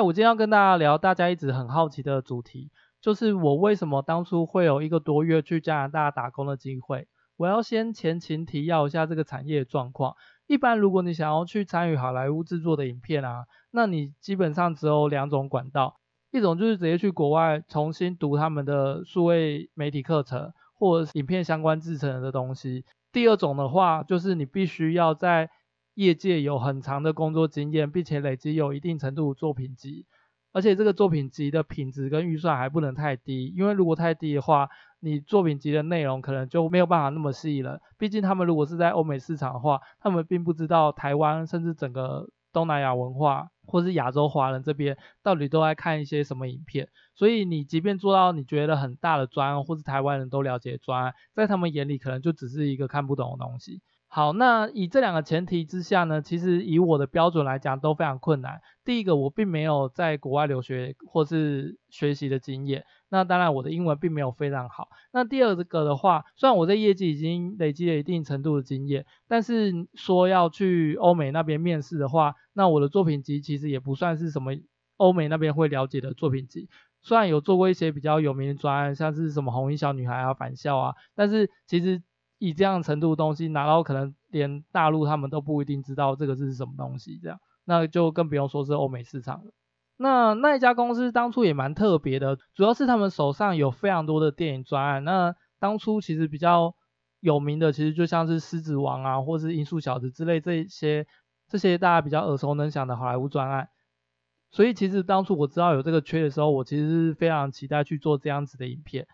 我今天要跟大家聊大家一直很好奇的主题，就是我为什么当初会有一个多月去加拿大打工的机会。我要先前情提要一下这个产业状况。一般如果你想要去参与好莱坞制作的影片啊，那你基本上只有两种管道，一种就是直接去国外重新读他们的数位媒体课程，或者影片相关制成的东西。第二种的话，就是你必须要在业界有很长的工作经验，并且累积有一定程度作品集，而且这个作品集的品质跟预算还不能太低，因为如果太低的话，你作品集的内容可能就没有办法那么吸引人。毕竟他们如果是在欧美市场的话，他们并不知道台湾甚至整个东南亚文化，或是亚洲华人这边到底都在看一些什么影片。所以你即便做到你觉得很大的专案，或是台湾人都了解的专案，在他们眼里可能就只是一个看不懂的东西。好，那以这两个前提之下呢，其实以我的标准来讲都非常困难。第一个，我并没有在国外留学或是学习的经验，那当然我的英文并没有非常好。那第二个的话，虽然我在业绩已经累积了一定程度的经验，但是说要去欧美那边面试的话，那我的作品集其实也不算是什么欧美那边会了解的作品集。虽然有做过一些比较有名的专案，像是什么红衣小女孩啊、返校啊，但是其实。以这样程度的东西拿到，可能连大陆他们都不一定知道这个是什么东西，这样，那就更不用说是欧美市场了。那那一家公司当初也蛮特别的，主要是他们手上有非常多的电影专案。那当初其实比较有名的，其实就像是《狮子王》啊，或是《音速小子》之类这些这些大家比较耳熟能详的好莱坞专案。所以其实当初我知道有这个缺的时候，我其实是非常期待去做这样子的影片。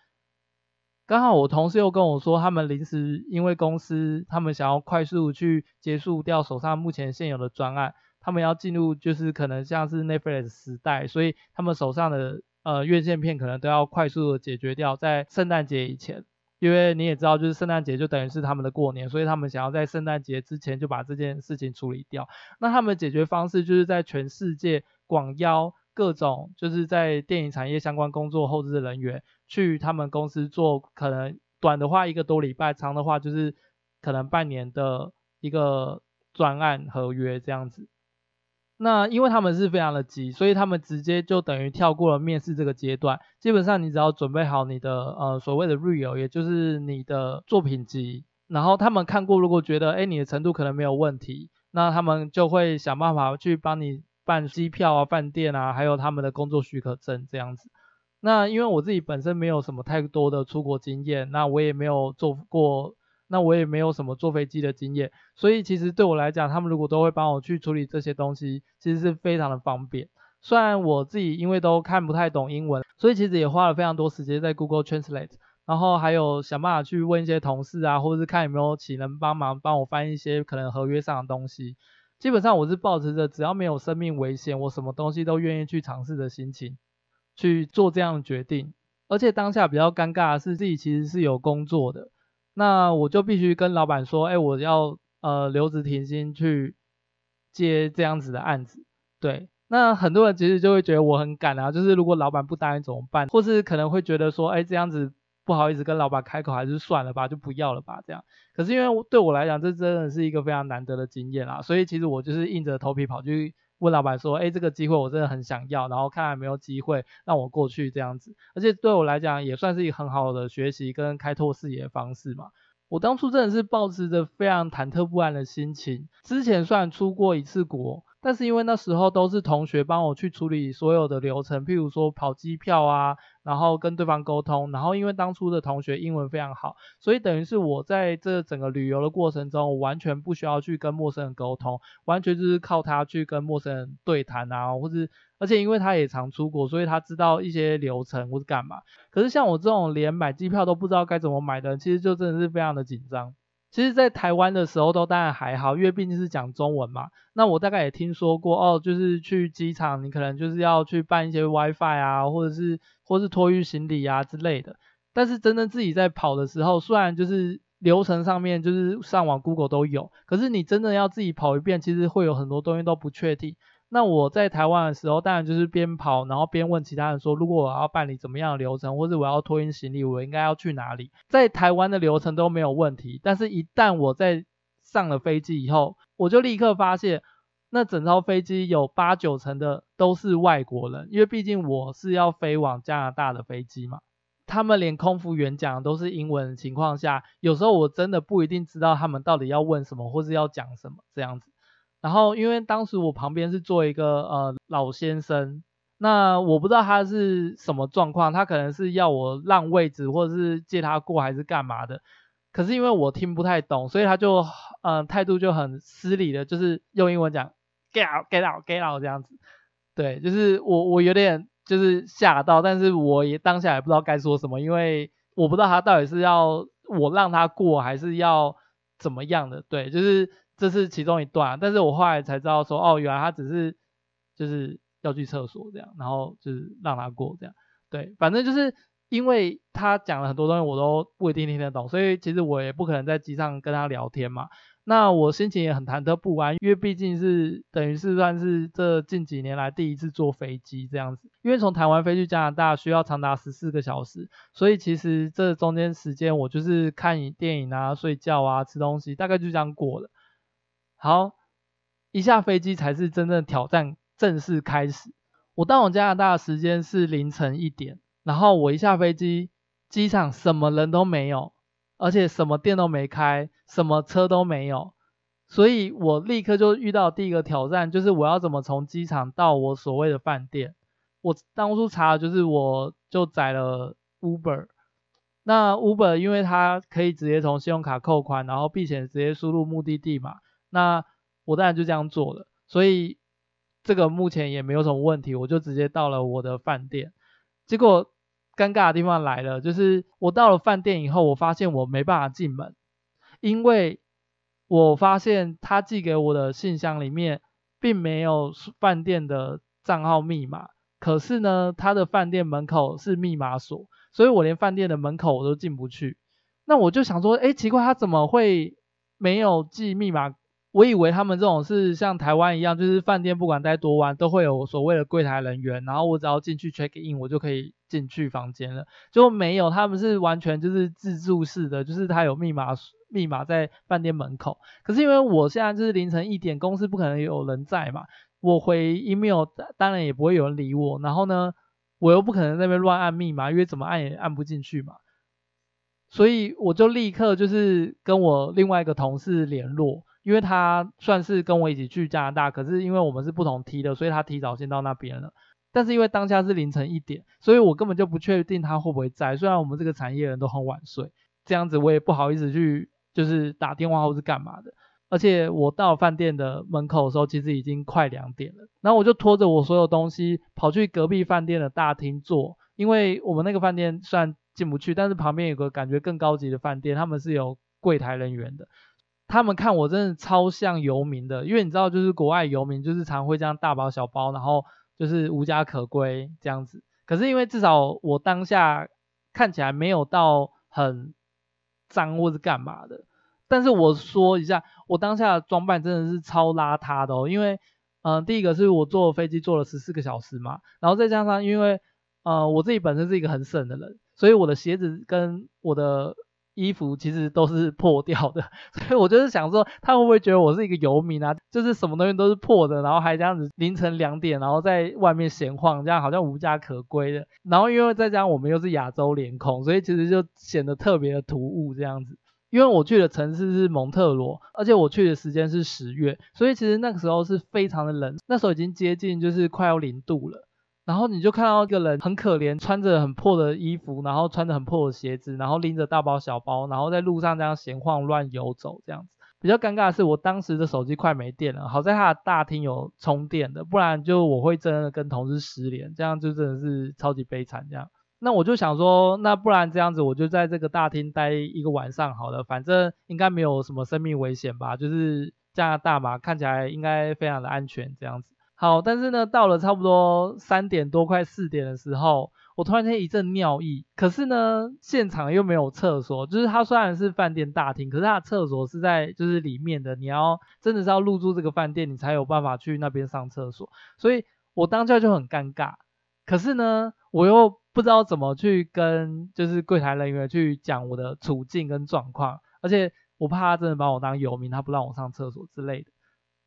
刚好我同事又跟我说，他们临时因为公司他们想要快速去结束掉手上目前现有的专案，他们要进入就是可能像是 Netflix 时代，所以他们手上的呃院线片可能都要快速的解决掉，在圣诞节以前，因为你也知道，就是圣诞节就等于是他们的过年，所以他们想要在圣诞节之前就把这件事情处理掉。那他们解决方式就是在全世界广邀。各种就是在电影产业相关工作后置的人员，去他们公司做，可能短的话一个多礼拜，长的话就是可能半年的一个专案合约这样子。那因为他们是非常的急，所以他们直接就等于跳过了面试这个阶段。基本上你只要准备好你的呃所谓的 reel，也就是你的作品集，然后他们看过，如果觉得诶你的程度可能没有问题，那他们就会想办法去帮你。办机票啊、饭店啊，还有他们的工作许可证这样子。那因为我自己本身没有什么太多的出国经验，那我也没有坐过，那我也没有什么坐飞机的经验，所以其实对我来讲，他们如果都会帮我去处理这些东西，其实是非常的方便。虽然我自己因为都看不太懂英文，所以其实也花了非常多时间在 Google Translate，然后还有想办法去问一些同事啊，或者是看有没有请人帮忙帮我翻一些可能合约上的东西。基本上我是保持着只要没有生命危险，我什么东西都愿意去尝试的心情去做这样的决定。而且当下比较尴尬的是自己其实是有工作的，那我就必须跟老板说，哎，我要呃留职停薪去接这样子的案子。对，那很多人其实就会觉得我很赶啊，就是如果老板不答应怎么办？或是可能会觉得说，哎，这样子。不好意思跟老板开口，还是算了吧，就不要了吧，这样。可是因为对我来讲，这真的是一个非常难得的经验啦，所以其实我就是硬着头皮跑去问老板说，诶，这个机会我真的很想要，然后看有没有机会让我过去这样子。而且对我来讲，也算是一个很好的学习跟开拓视野的方式嘛。我当初真的是抱持着非常忐忑不安的心情，之前虽然出过一次国。但是因为那时候都是同学帮我去处理所有的流程，譬如说跑机票啊，然后跟对方沟通，然后因为当初的同学英文非常好，所以等于是我在这整个旅游的过程中，我完全不需要去跟陌生人沟通，完全就是靠他去跟陌生人对谈啊，或是而且因为他也常出国，所以他知道一些流程或是干嘛。可是像我这种连买机票都不知道该怎么买的人，其实就真的是非常的紧张。其实，在台湾的时候都当然还好，因为毕竟是讲中文嘛。那我大概也听说过哦，就是去机场，你可能就是要去办一些 WiFi 啊，或者是或是托运行李啊之类的。但是真正自己在跑的时候，虽然就是流程上面就是上网 Google 都有，可是你真的要自己跑一遍，其实会有很多东西都不确定。那我在台湾的时候，当然就是边跑，然后边问其他人说，如果我要办理怎么样的流程，或者我要托运行李，我应该要去哪里？在台湾的流程都没有问题，但是一旦我在上了飞机以后，我就立刻发现，那整艘飞机有八九成的都是外国人，因为毕竟我是要飞往加拿大的飞机嘛。他们连空服员讲的都是英文的情况下，有时候我真的不一定知道他们到底要问什么或是要讲什么这样子。然后因为当时我旁边是坐一个呃老先生，那我不知道他是什么状况，他可能是要我让位置或者是借他过还是干嘛的。可是因为我听不太懂，所以他就嗯、呃、态度就很失礼的，就是用英文讲 get out get out get out 这样子。对，就是我我有点。就是吓到，但是我也当下也不知道该说什么，因为我不知道他到底是要我让他过，还是要怎么样的。对，就是这是其中一段，但是我后来才知道说，哦，原来他只是就是要去厕所这样，然后就是让他过这样。对，反正就是因为他讲了很多东西，我都不一定听得懂，所以其实我也不可能在机上跟他聊天嘛。那我心情也很忐忑不安，因为毕竟是等于是算是这近几年来第一次坐飞机这样子。因为从台湾飞去加拿大需要长达十四个小时，所以其实这中间时间我就是看电影啊、睡觉啊、吃东西，大概就这样过了。好，一下飞机才是真正挑战正式开始。我到我加拿大的时间是凌晨一点，然后我一下飞机，机场什么人都没有。而且什么店都没开，什么车都没有，所以我立刻就遇到第一个挑战，就是我要怎么从机场到我所谓的饭店。我当初查的就是我就载了 Uber，那 Uber 因为它可以直接从信用卡扣款，然后并且直接输入目的地嘛，那我当然就这样做了，所以这个目前也没有什么问题，我就直接到了我的饭店，结果。尴尬的地方来了，就是我到了饭店以后，我发现我没办法进门，因为我发现他寄给我的信箱里面并没有饭店的账号密码，可是呢，他的饭店门口是密码锁，所以我连饭店的门口我都进不去。那我就想说，诶，奇怪，他怎么会没有寄密码？我以为他们这种是像台湾一样，就是饭店不管待多晚都会有所谓的柜台人员，然后我只要进去 check in，我就可以进去房间了。就没有，他们是完全就是自助式的，就是他有密码密码在饭店门口。可是因为我现在就是凌晨一点，公司不可能有人在嘛，我回 email 当然也不会有人理我。然后呢，我又不可能在那边乱按密码，因为怎么按也按不进去嘛。所以我就立刻就是跟我另外一个同事联络。因为他算是跟我一起去加拿大，可是因为我们是不同梯的，所以他提早先到那边了。但是因为当下是凌晨一点，所以我根本就不确定他会不会在。虽然我们这个产业人都很晚睡，这样子我也不好意思去就是打电话或是干嘛的。而且我到饭店的门口的时候，其实已经快两点了。然后我就拖着我所有东西跑去隔壁饭店的大厅坐，因为我们那个饭店虽然进不去，但是旁边有个感觉更高级的饭店，他们是有柜台人员的。他们看我真的超像游民的，因为你知道，就是国外游民就是常会这样大包小包，然后就是无家可归这样子。可是因为至少我当下看起来没有到很脏或是干嘛的，但是我说一下，我当下的装扮真的是超邋遢的哦。因为，嗯、第一个是我坐飞机坐了十四个小时嘛，然后再加上因为，呃，我自己本身是一个很省的人，所以我的鞋子跟我的。衣服其实都是破掉的，所以我就是想说，他会不会觉得我是一个游民啊？就是什么东西都是破的，然后还这样子凌晨两点，然后在外面闲晃，这样好像无家可归的。然后因为再加上我们又是亚洲脸孔，所以其实就显得特别的突兀这样子。因为我去的城市是蒙特罗，而且我去的时间是十月，所以其实那个时候是非常的冷，那时候已经接近就是快要零度了。然后你就看到一个人很可怜，穿着很破的衣服，然后穿着很破的鞋子，然后拎着大包小包，然后在路上这样闲晃乱游走这样子。比较尴尬的是，我当时的手机快没电了，好在他的大厅有充电的，不然就我会真的跟同事失联，这样就真的是超级悲惨这样。那我就想说，那不然这样子，我就在这个大厅待一个晚上好了，反正应该没有什么生命危险吧，就是加拿大嘛，看起来应该非常的安全这样子。好，但是呢，到了差不多三点多快四点的时候，我突然间一阵尿意。可是呢，现场又没有厕所，就是它虽然是饭店大厅，可是它的厕所是在就是里面的，你要真的是要入住这个饭店，你才有办法去那边上厕所。所以我当下就很尴尬。可是呢，我又不知道怎么去跟就是柜台人员去讲我的处境跟状况，而且我怕他真的把我当游民，他不让我上厕所之类的。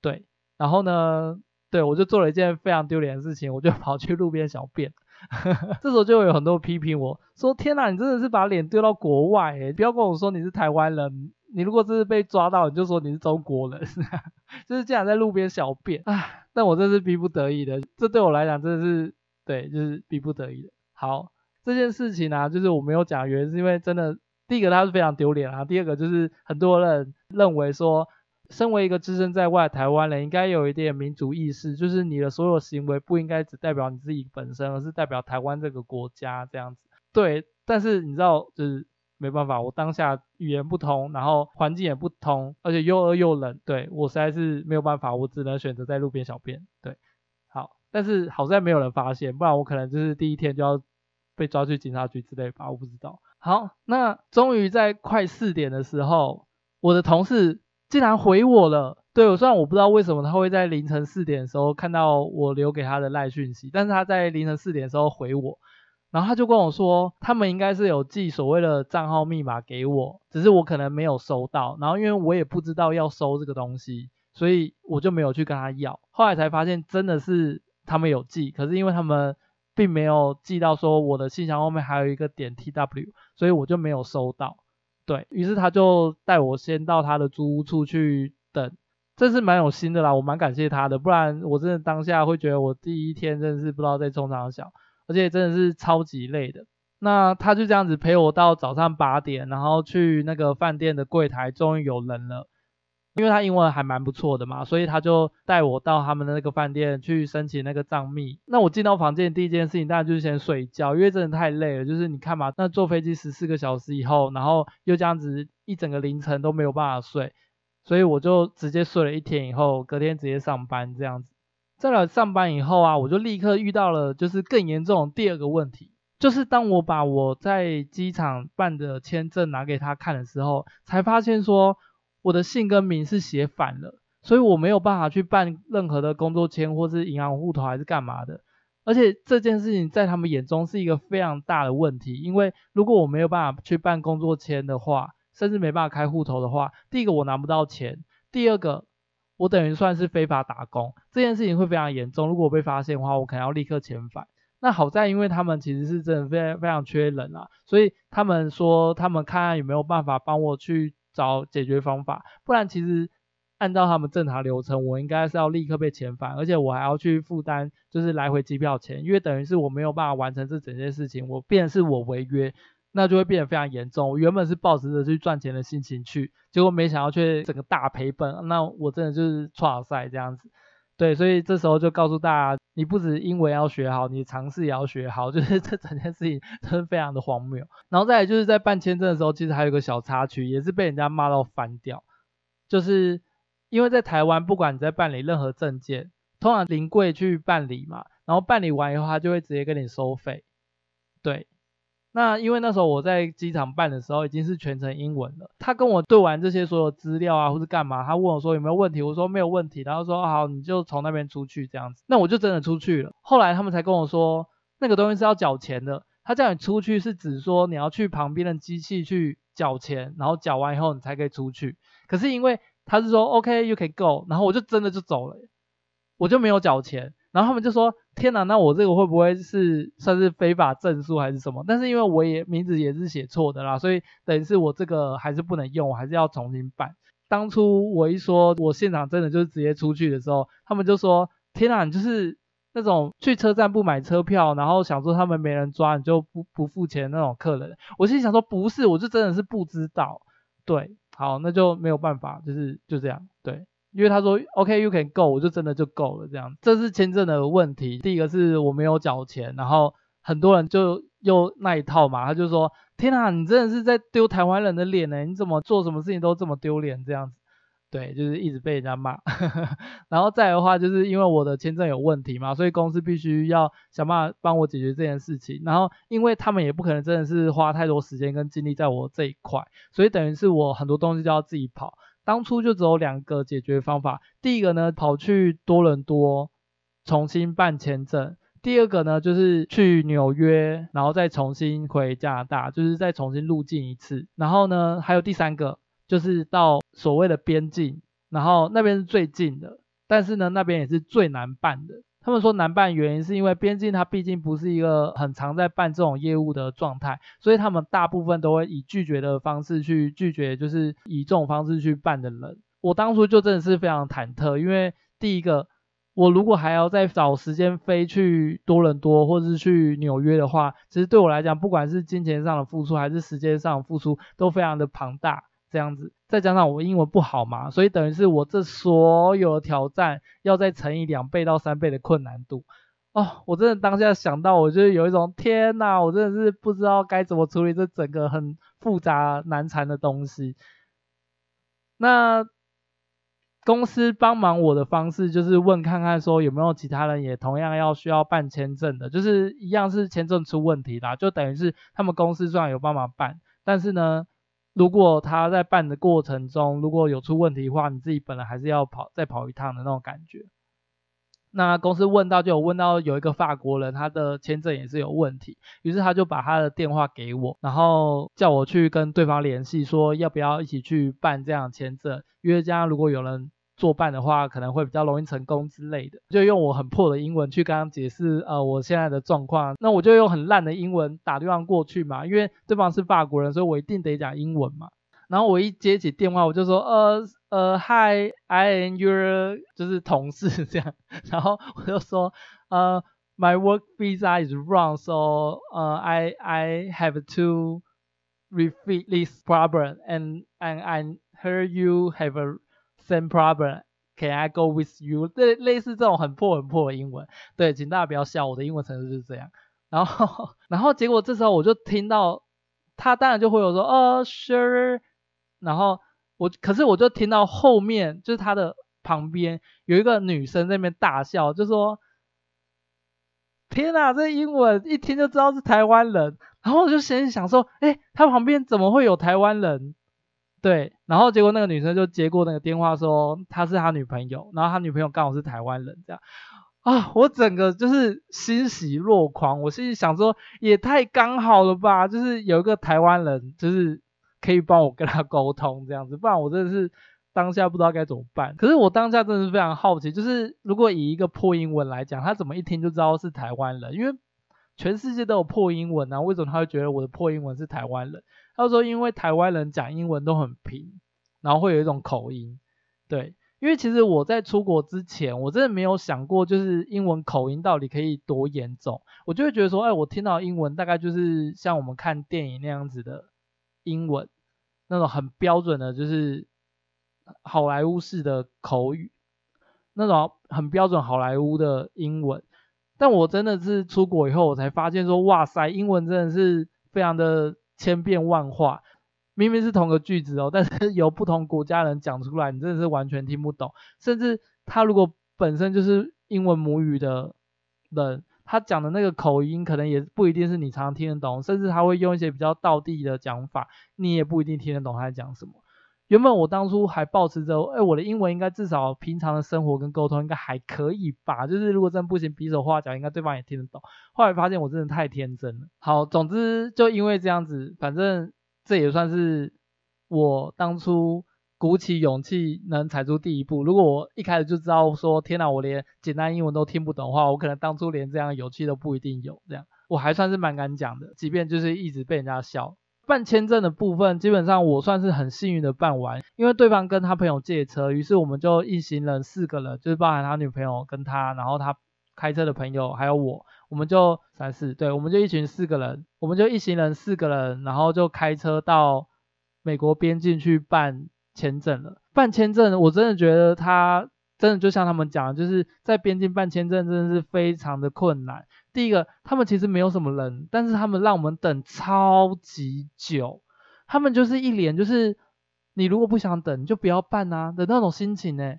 对。然后呢，对，我就做了一件非常丢脸的事情，我就 跑去路边小便。这时候就有很多批评我说：“天哪，你真的是把脸丢到国外诶，不要跟我说你是台湾人，你如果真是被抓到，你就说你是中国人。”就是这样在路边小便啊，但我这是逼不得已的，这对我来讲真的是对，就是逼不得已的。好，这件事情呢、啊，就是我没有讲原因，是因为真的，第一个它是非常丢脸啊，第二个就是很多人认为说。身为一个置身在外的台湾人，应该有一点民族意识，就是你的所有行为不应该只代表你自己本身，而是代表台湾这个国家这样子。对，但是你知道，就是没办法，我当下语言不通，然后环境也不通，而且又饿又冷，对，我实在是没有办法，我只能选择在路边小便。对，好，但是好在没有人发现，不然我可能就是第一天就要被抓去警察局之类吧，我不知道。好，那终于在快四点的时候，我的同事。竟然回我了，对，我虽然我不知道为什么他会在凌晨四点的时候看到我留给他的赖讯息，但是他在凌晨四点的时候回我，然后他就跟我说，他们应该是有寄所谓的账号密码给我，只是我可能没有收到，然后因为我也不知道要收这个东西，所以我就没有去跟他要，后来才发现真的是他们有寄，可是因为他们并没有寄到说我的信箱后面还有一个点 TW，所以我就没有收到。对，于是他就带我先到他的租屋处去等，这是蛮有心的啦，我蛮感谢他的，不然我真的当下会觉得我第一天真的是不知道在冲啥小，而且真的是超级累的。那他就这样子陪我到早上八点，然后去那个饭店的柜台，终于有人了。因为他英文还蛮不错的嘛，所以他就带我到他们的那个饭店去申请那个账密。那我进到房间第一件事情当然就是先睡觉，因为真的太累了。就是你看嘛，那坐飞机十四个小时以后，然后又这样子一整个凌晨都没有办法睡，所以我就直接睡了一天以后，隔天直接上班这样子。再来上班以后啊，我就立刻遇到了就是更严重的第二个问题，就是当我把我在机场办的签证拿给他看的时候，才发现说。我的姓跟名是写反了，所以我没有办法去办任何的工作签或是银行户头还是干嘛的。而且这件事情在他们眼中是一个非常大的问题，因为如果我没有办法去办工作签的话，甚至没办法开户头的话，第一个我拿不到钱，第二个我等于算是非法打工，这件事情会非常严重。如果我被发现的话，我可能要立刻遣返。那好在因为他们其实是真的非常非常缺人啊，所以他们说他们看看有没有办法帮我去。找解决方法，不然其实按照他们正常流程，我应该是要立刻被遣返，而且我还要去负担就是来回机票钱，因为等于是我没有办法完成这整件事情，我变是我违约，那就会变得非常严重。我原本是抱着着去赚钱的心情去，结果没想到却整个大赔本，那我真的就是挫赛这样子。对，所以这时候就告诉大家，你不止英文要学好，你常识也要学好，就是这整件事情真的非常的荒谬。然后再来就是在办签证的时候，其实还有一个小插曲，也是被人家骂到翻掉，就是因为在台湾，不管你在办理任何证件，通常临柜去办理嘛，然后办理完以后，他就会直接跟你收费，对。那因为那时候我在机场办的时候已经是全程英文了，他跟我对完这些所有资料啊，或是干嘛，他问我说有没有问题，我说没有问题，然后说好，你就从那边出去这样子，那我就真的出去了。后来他们才跟我说，那个东西是要缴钱的，他叫你出去是指说你要去旁边的机器去缴钱，然后缴完以后你才可以出去。可是因为他是说 OK you can go，然后我就真的就走了，我就没有缴钱。然后他们就说：“天哪，那我这个会不会是算是非法证书还是什么？”但是因为我也名字也是写错的啦，所以等于是我这个还是不能用，我还是要重新办。当初我一说我现场真的就是直接出去的时候，他们就说：“天哪，你就是那种去车站不买车票，然后想说他们没人抓你就不不付钱那种客人。”我心想说：“不是，我就真的是不知道。”对，好，那就没有办法，就是就这样，对。因为他说 OK you can go，我就真的就够了这样。这是签证的问题。第一个是我没有缴钱，然后很多人就又那一套嘛，他就说天啊，你真的是在丢台湾人的脸呢？你怎么做什么事情都这么丢脸这样子？对，就是一直被人家骂。然后再的话，就是因为我的签证有问题嘛，所以公司必须要想办法帮我解决这件事情。然后因为他们也不可能真的是花太多时间跟精力在我这一块，所以等于是我很多东西都要自己跑。当初就只有两个解决方法，第一个呢，跑去多伦多重新办签证，第二个呢，就是去纽约，然后再重新回加拿大，就是再重新入境一次。然后呢，还有第三个，就是到所谓的边境，然后那边是最近的，但是呢，那边也是最难办的。他们说难办原因是因为边境它毕竟不是一个很常在办这种业务的状态，所以他们大部分都会以拒绝的方式去拒绝，就是以这种方式去办的人。我当初就真的是非常忐忑，因为第一个，我如果还要再找时间飞去多伦多或者是去纽约的话，其实对我来讲，不管是金钱上的付出还是时间上的付出，都非常的庞大。这样子，再加上我英文不好嘛，所以等于是我这所有的挑战要再乘以两倍到三倍的困难度。哦，我真的当下想到，我就有一种天哪，我真的是不知道该怎么处理这整个很复杂难缠的东西。那公司帮忙我的方式就是问看看说有没有其他人也同样要需要办签证的，就是一样是签证出问题啦，就等于是他们公司虽然有帮忙办，但是呢。如果他在办的过程中如果有出问题的话，你自己本来还是要跑再跑一趟的那种感觉。那公司问到就有问到有一个法国人，他的签证也是有问题，于是他就把他的电话给我，然后叫我去跟对方联系，说要不要一起去办这样签证，因为这样如果有人。作伴的话可能会比较容易成功之类的，就用我很破的英文去跟他解释呃我现在的状况，那我就用很烂的英文打电话过去嘛，因为对方是法国人，所以我一定得讲英文嘛。然后我一接起电话，我就说呃呃 Hi，I am your 就是同事这样，然后我就说呃 My work visa is wrong，so 呃 I I have to refit this problem，and and I heard you have a Same problem. Can I go with you? 类类似这种很破很破的英文，对，请大家不要笑，我的英文程度就是这样。然后，然后结果这时候我就听到他当然就会有说，哦，sure。然后我，可是我就听到后面就是他的旁边有一个女生在那边大笑，就说：“天哪，这英文一听就知道是台湾人。”然后我就先想说，哎，他旁边怎么会有台湾人？对，然后结果那个女生就接过那个电话说她是他女朋友，然后他女朋友刚好是台湾人，这样啊，我整个就是欣喜若狂，我心里想说也太刚好了吧，就是有一个台湾人，就是可以帮我跟他沟通这样子，不然我真的是当下不知道该怎么办。可是我当下真的是非常好奇，就是如果以一个破英文来讲，他怎么一听就知道是台湾人？因为全世界都有破英文啊，为什么他会觉得我的破英文是台湾人？他说：“因为台湾人讲英文都很平，然后会有一种口音，对。因为其实我在出国之前，我真的没有想过，就是英文口音到底可以多严重。我就会觉得说，哎，我听到英文大概就是像我们看电影那样子的英文，那种很标准的，就是好莱坞式的口语，那种很标准好莱坞的英文。但我真的是出国以后，我才发现说，哇塞，英文真的是非常的。”千变万化，明明是同个句子哦，但是 由不同国家人讲出来，你真的是完全听不懂。甚至他如果本身就是英文母语的人，他讲的那个口音可能也不一定是你常常听得懂，甚至他会用一些比较道地的讲法，你也不一定听得懂他在讲什么。原本我当初还抱持着，哎，我的英文应该至少平常的生活跟沟通应该还可以吧，就是如果真不行，比手画脚，应该对方也听得懂。后来发现我真的太天真了。好，总之就因为这样子，反正这也算是我当初鼓起勇气能踩出第一步。如果我一开始就知道说，天哪，我连简单英文都听不懂的话，我可能当初连这样勇气都不一定有。这样我还算是蛮敢讲的，即便就是一直被人家笑。办签证的部分，基本上我算是很幸运的办完，因为对方跟他朋友借车，于是我们就一行人四个人，就是包含他女朋友跟他，然后他开车的朋友还有我，我们就三四，对，我们就一群四个人，我们就一行人四个人，然后就开车到美国边境去办签证了。办签证，我真的觉得他真的就像他们讲，就是在边境办签证真的是非常的困难。第一个，他们其实没有什么人，但是他们让我们等超级久。他们就是一脸就是，你如果不想等，就不要办啊的那种心情呢。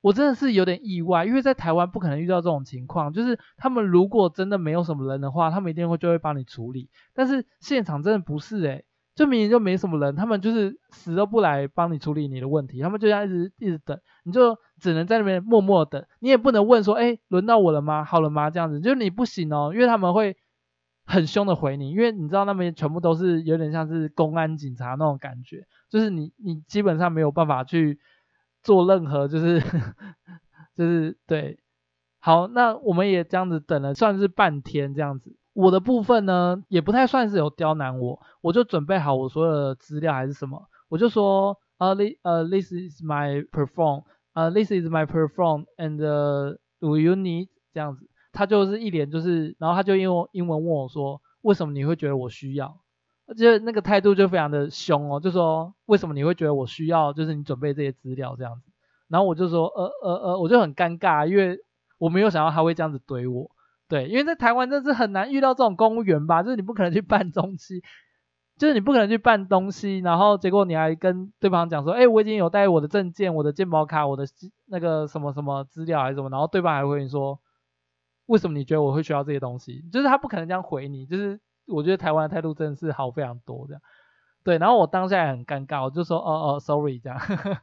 我真的是有点意外，因为在台湾不可能遇到这种情况，就是他们如果真的没有什么人的话，他们一定会就会帮你处理。但是现场真的不是诶。就明明就没什么人，他们就是死都不来帮你处理你的问题，他们就这样一直一直等，你就只能在那边默默等，你也不能问说，哎，轮到我了吗？好了吗？这样子，就你不行哦，因为他们会很凶的回你，因为你知道那边全部都是有点像是公安警察那种感觉，就是你你基本上没有办法去做任何就是 就是对。好，那我们也这样子等了，算是半天这样子。我的部分呢，也不太算是有刁难我，我就准备好我所有的资料还是什么，我就说，呃，这呃，this is my perform，呃，this is my perform，and、uh, do you need 这样子，他就是一脸就是，然后他就用英文问我说，为什么你会觉得我需要？就那个态度就非常的凶哦，就说为什么你会觉得我需要，就是你准备这些资料这样子，然后我就说，呃呃呃，我就很尴尬，因为。我没有想到他会这样子怼我，对，因为在台湾真是很难遇到这种公务员吧，就是你不可能去办东西，就是你不可能去办东西，然后结果你还跟对方讲说，哎，我已经有带我的证件、我的健保卡、我的那个什么什么资料还是什么，然后对方还会跟你说，为什么你觉得我会需要这些东西？就是他不可能这样回你，就是我觉得台湾的态度真的是好非常多这样，对，然后我当下也很尴尬，我就说，哦哦，sorry 这样，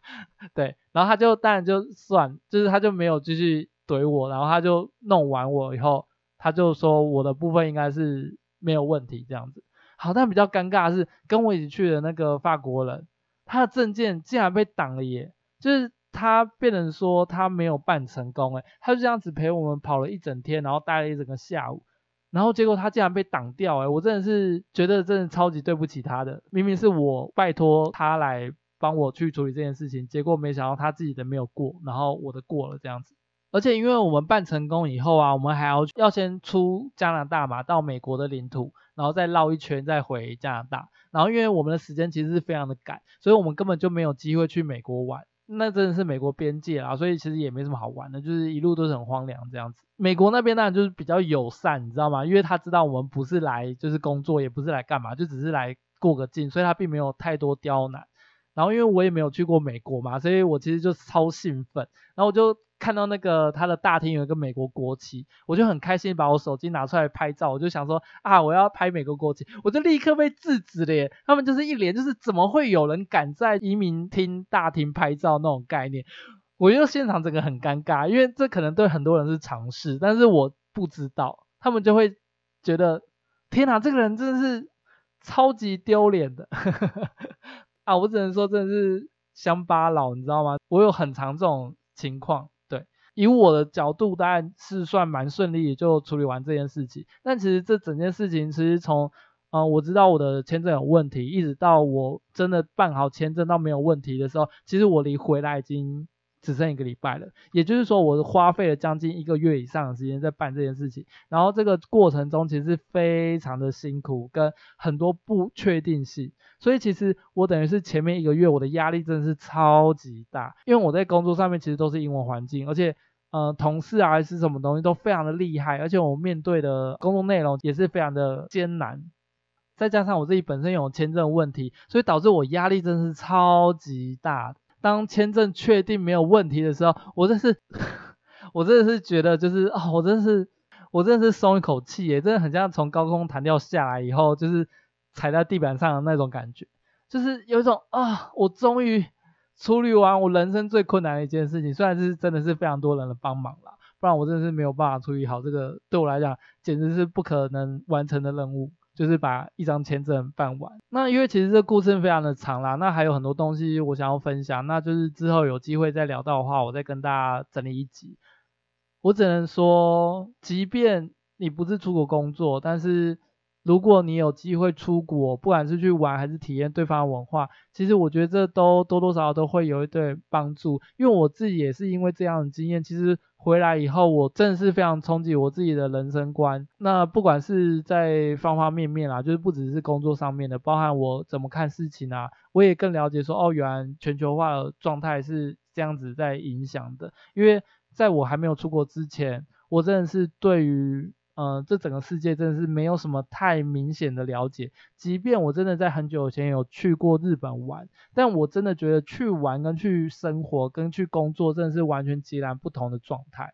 对，然后他就当然就算，就是他就没有继续。怼我，然后他就弄完我以后，他就说我的部分应该是没有问题这样子。好，但比较尴尬的是跟我一起去的那个法国人，他的证件竟然被挡了耶！就是他变成说他没有办成功，诶，他就这样子陪我们跑了一整天，然后待了一整个下午，然后结果他竟然被挡掉，诶，我真的是觉得真的超级对不起他的，明明是我拜托他来帮我去处理这件事情，结果没想到他自己的没有过，然后我的过了这样子。而且因为我们办成功以后啊，我们还要要先出加拿大嘛，到美国的领土，然后再绕一圈再回加拿大。然后因为我们的时间其实是非常的赶，所以我们根本就没有机会去美国玩。那真的是美国边界啦，所以其实也没什么好玩的，就是一路都是很荒凉这样子。美国那边当然就是比较友善，你知道吗？因为他知道我们不是来就是工作，也不是来干嘛，就只是来过个境，所以他并没有太多刁难。然后因为我也没有去过美国嘛，所以我其实就超兴奋，然后我就。看到那个他的大厅有一个美国国旗，我就很开心，把我手机拿出来拍照。我就想说啊，我要拍美国国旗，我就立刻被制止了耶。他们就是一脸就是怎么会有人敢在移民厅大厅拍照那种概念？我觉得现场整个很尴尬，因为这可能对很多人是常识，但是我不知道，他们就会觉得天哪，这个人真的是超级丢脸的 啊！我只能说真的是乡巴佬，你知道吗？我有很常这种情况。以我的角度，当然是算蛮顺利，就处理完这件事情。但其实这整件事情，其实从，呃，我知道我的签证有问题，一直到我真的办好签证到没有问题的时候，其实我离回来已经只剩一个礼拜了。也就是说，我花费了将近一个月以上的时间在办这件事情。然后这个过程中，其实非常的辛苦，跟很多不确定性。所以其实我等于是前面一个月，我的压力真的是超级大，因为我在工作上面其实都是英文环境，而且。呃，同事啊，还是什么东西都非常的厉害，而且我面对的工作内容也是非常的艰难，再加上我自己本身有签证问题，所以导致我压力真的是超级大。当签证确定没有问题的时候，我真是，我真的是觉得就是哦，我真是，我真的是松一口气耶，真的很像从高空弹跳下来以后，就是踩在地板上的那种感觉，就是有一种啊，我终于。处理完我人生最困难的一件事情，虽然是真的是非常多人的帮忙啦，不然我真的是没有办法处理好这个，对我来讲简直是不可能完成的任务，就是把一张签证办完。那因为其实这故事非常的长啦，那还有很多东西我想要分享，那就是之后有机会再聊到的话，我再跟大家整理一集。我只能说，即便你不是出国工作，但是。如果你有机会出国，不管是去玩还是体验对方的文化，其实我觉得这都多多少少都会有一点帮助。因为我自己也是因为这样的经验，其实回来以后我真的是非常冲击我自己的人生观。那不管是在方方面面啦，就是不只是工作上面的，包含我怎么看事情啊，我也更了解说，哦，原来全球化的状态是这样子在影响的。因为在我还没有出国之前，我真的是对于。呃，这整个世界真的是没有什么太明显的了解。即便我真的在很久以前有去过日本玩，但我真的觉得去玩跟去生活跟去工作真的是完全截然不同的状态。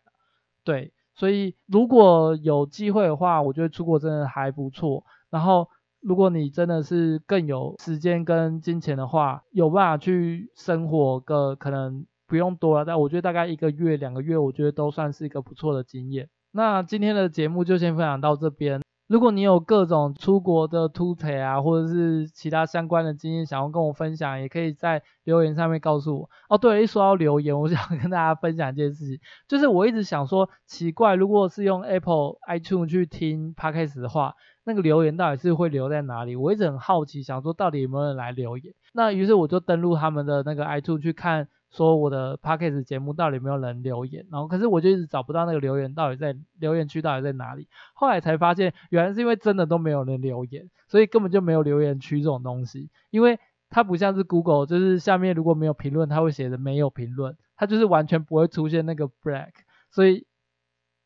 对，所以如果有机会的话，我觉得出国真的还不错。然后，如果你真的是更有时间跟金钱的话，有办法去生活个可能不用多了，但我觉得大概一个月两个月，我觉得都算是一个不错的经验。那今天的节目就先分享到这边。如果你有各种出国的突锤啊，或者是其他相关的经验想要跟我分享，也可以在留言上面告诉我。哦，对，一说到留言，我想跟大家分享一件事情，就是我一直想说，奇怪，如果是用 Apple iTunes 去听 Podcast 的话，那个留言到底是会留在哪里？我一直很好奇，想说到底有没有人来留言。那于是我就登录他们的那个 iTunes 去看。说我的 Podcast 节目到底有没有人留言，然后可是我就一直找不到那个留言到底在留言区到底在哪里。后来才发现，原来是因为真的都没有人留言，所以根本就没有留言区这种东西。因为它不像是 Google，就是下面如果没有评论，它会写的没有评论，它就是完全不会出现那个 black。所以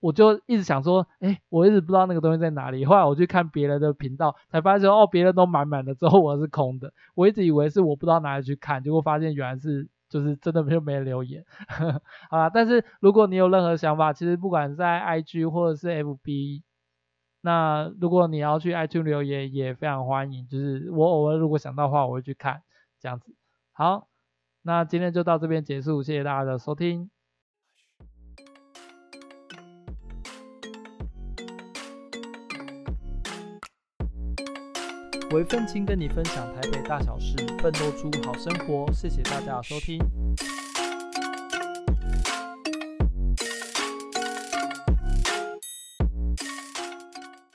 我就一直想说，哎，我一直不知道那个东西在哪里。后来我去看别人的频道，才发现哦，别人都满满的，之后我是空的。我一直以为是我不知道哪里去看，结果发现原来是。就是真的没有没留言，好啦，但是如果你有任何想法，其实不管在 IG 或者是 FB，那如果你要去 iTunes 留言也非常欢迎。就是我偶尔如果想到的话，我会去看这样子。好，那今天就到这边结束，谢谢大家的收听。为分青跟你分享台北大小事，奋斗出好生活。谢谢大家的收听。